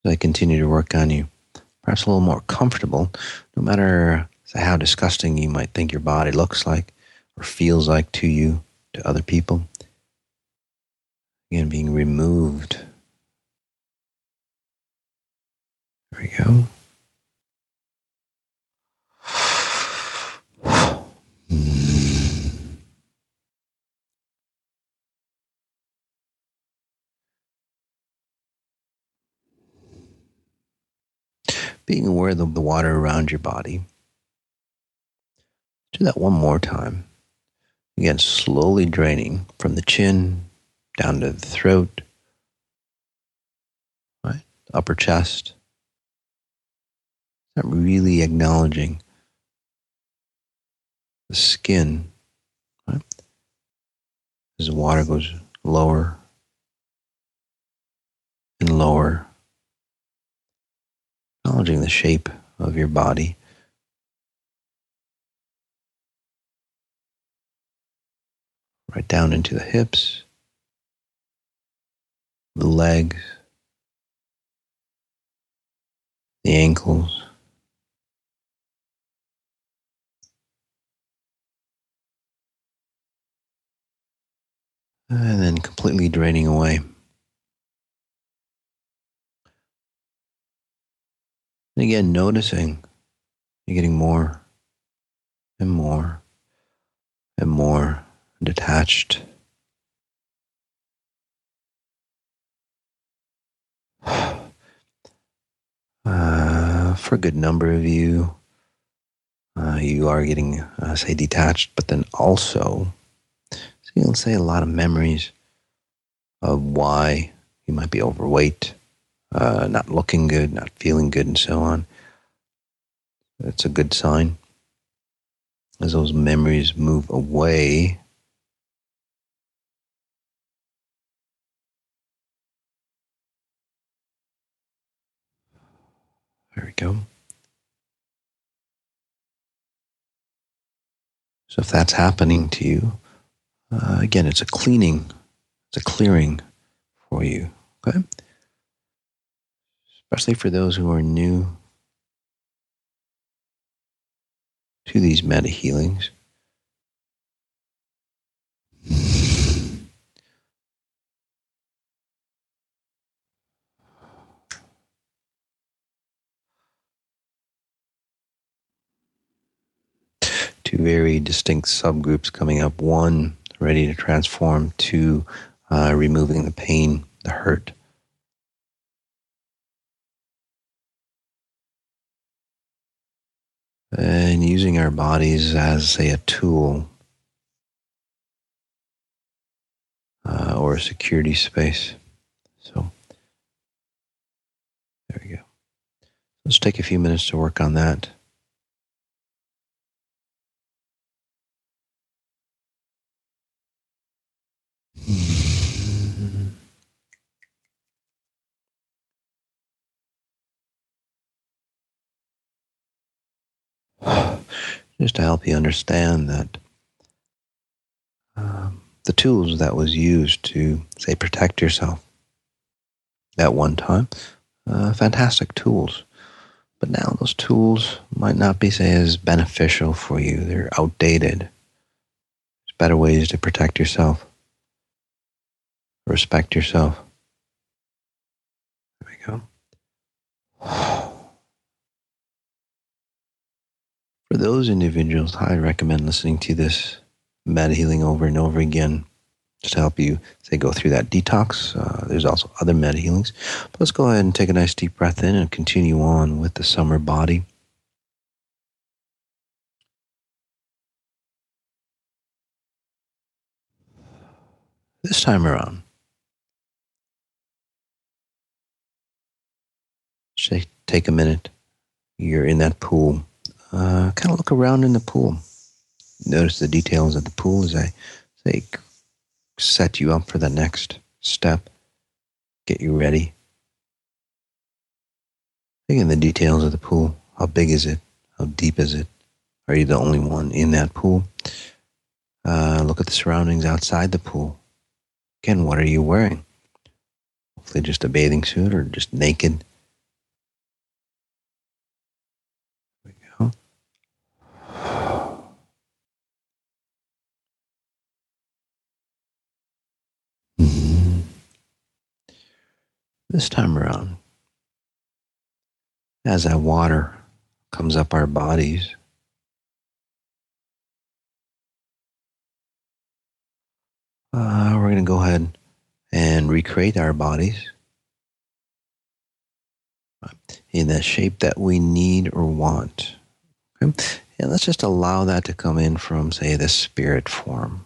As I continue to work on you, perhaps a little more comfortable, no matter how disgusting you might think your body looks like or feels like to you, to other people. Again, being removed. There we go. Hmm. Being aware of the water around your body. Do that one more time. Again, slowly draining from the chin down to the throat, right? Upper chest. Not really acknowledging the skin? As the water goes lower and lower, acknowledging the shape of your body. Right down into the hips, the legs, the ankles. And then completely draining away. And again, noticing you're getting more and more and more detached. Uh, for a good number of you, uh, you are getting, uh, say, detached, but then also, so you'll say a lot of memories of why you might be overweight, uh, not looking good, not feeling good, and so on. That's a good sign. As those memories move away, There we go. So if that's happening to you, uh, again, it's a cleaning, it's a clearing for you. Okay? Especially for those who are new to these meta healings. two very distinct subgroups coming up. One ready to transform, two uh, removing the pain, the hurt. And using our bodies as, say, a tool uh, or a security space. So, there we go. Let's take a few minutes to work on that. Just to help you understand that um, the tools that was used to, say, protect yourself at one time, uh, fantastic tools. But now those tools might not be, say, as beneficial for you. They're outdated. There's better ways to protect yourself Respect yourself. There we go. For those individuals, I recommend listening to this meta healing over and over again just to help you, say, go through that detox. Uh, there's also other meta healings. But let's go ahead and take a nice deep breath in and continue on with the summer body. This time around, take a minute. You're in that pool. Uh, kind of look around in the pool. Notice the details of the pool as I say, set you up for the next step, get you ready. Think in the details of the pool. How big is it? How deep is it? Are you the only one in that pool? Uh, look at the surroundings outside the pool. Again, what are you wearing? Hopefully, just a bathing suit or just naked. There we go. Mhm. This time around, as that water comes up our bodies, uh, we're going to go ahead and recreate our bodies in the shape that we need or want. Okay? And let's just allow that to come in from, say, the spirit form.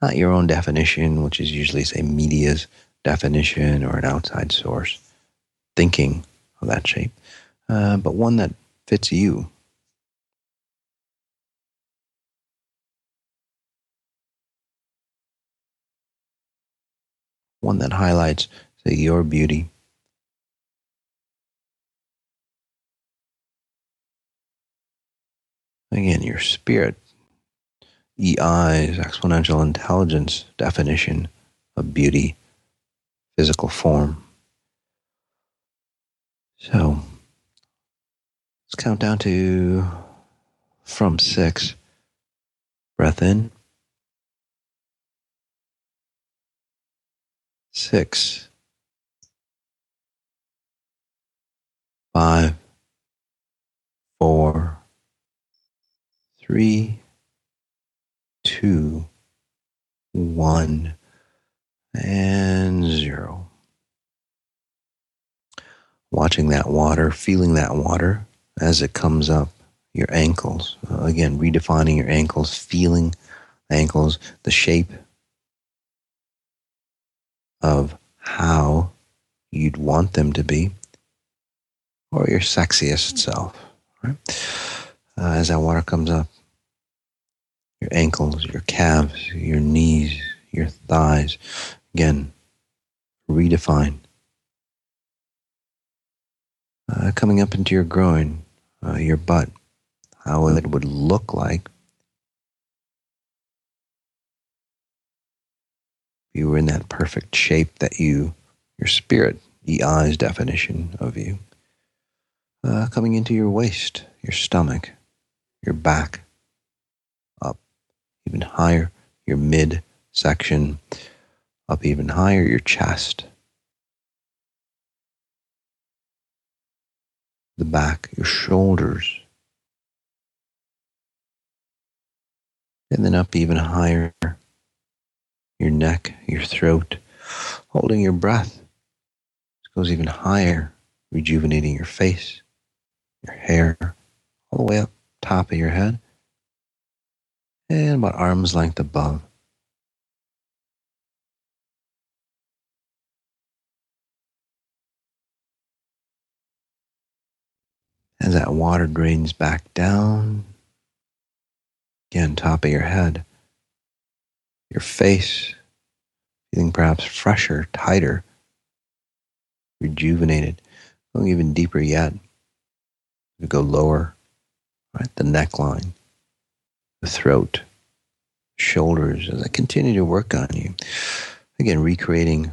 Not your own definition, which is usually, say, media's definition or an outside source thinking of that shape, uh, but one that fits you. One that highlights, say, your beauty. Again, your spirit, EI's exponential intelligence definition of beauty, physical form. So let's count down to from six. Breath in. Six. Five. Four. Three. Two. One. And zero watching that water, feeling that water as it comes up your ankles. Uh, again, redefining your ankles, feeling ankles, the shape of how you'd want them to be, or your sexiest self. Right? Uh, as that water comes up, your ankles, your calves, your knees, your thighs, again, redefine. Uh, coming up into your groin, uh, your butt, how it would look like. If you were in that perfect shape that you, your spirit, the EI's definition of you. Uh, coming into your waist, your stomach, your back, up even higher, your mid section, up even higher, your chest, the back, your shoulders, and then up even higher, your neck, your throat, holding your breath. It goes even higher, rejuvenating your face, your hair, all the way up top of your head, and about arm's length above. As that water drains back down. Again, top of your head, your face, feeling perhaps fresher, tighter, rejuvenated, going even deeper yet. You go lower, right? The neckline, the throat, shoulders as I continue to work on you. Again, recreating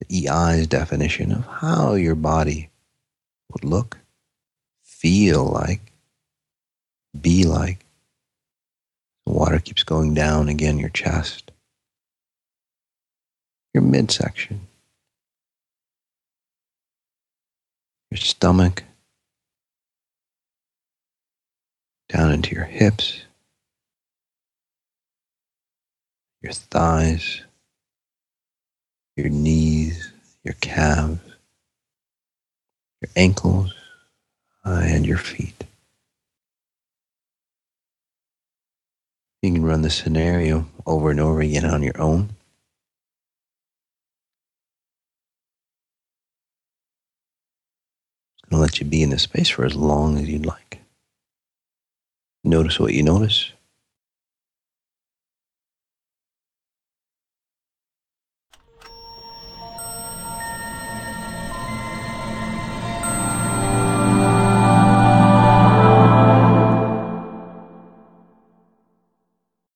the EI's definition of how your body would look, feel like, be like. The water keeps going down again your chest, your midsection, your stomach, down into your hips, your thighs, your knees, your calves, your ankles, uh, and your feet. You can run the scenario over and over again on your own. It's going to let you be in this space for as long as you'd like. Notice what you notice.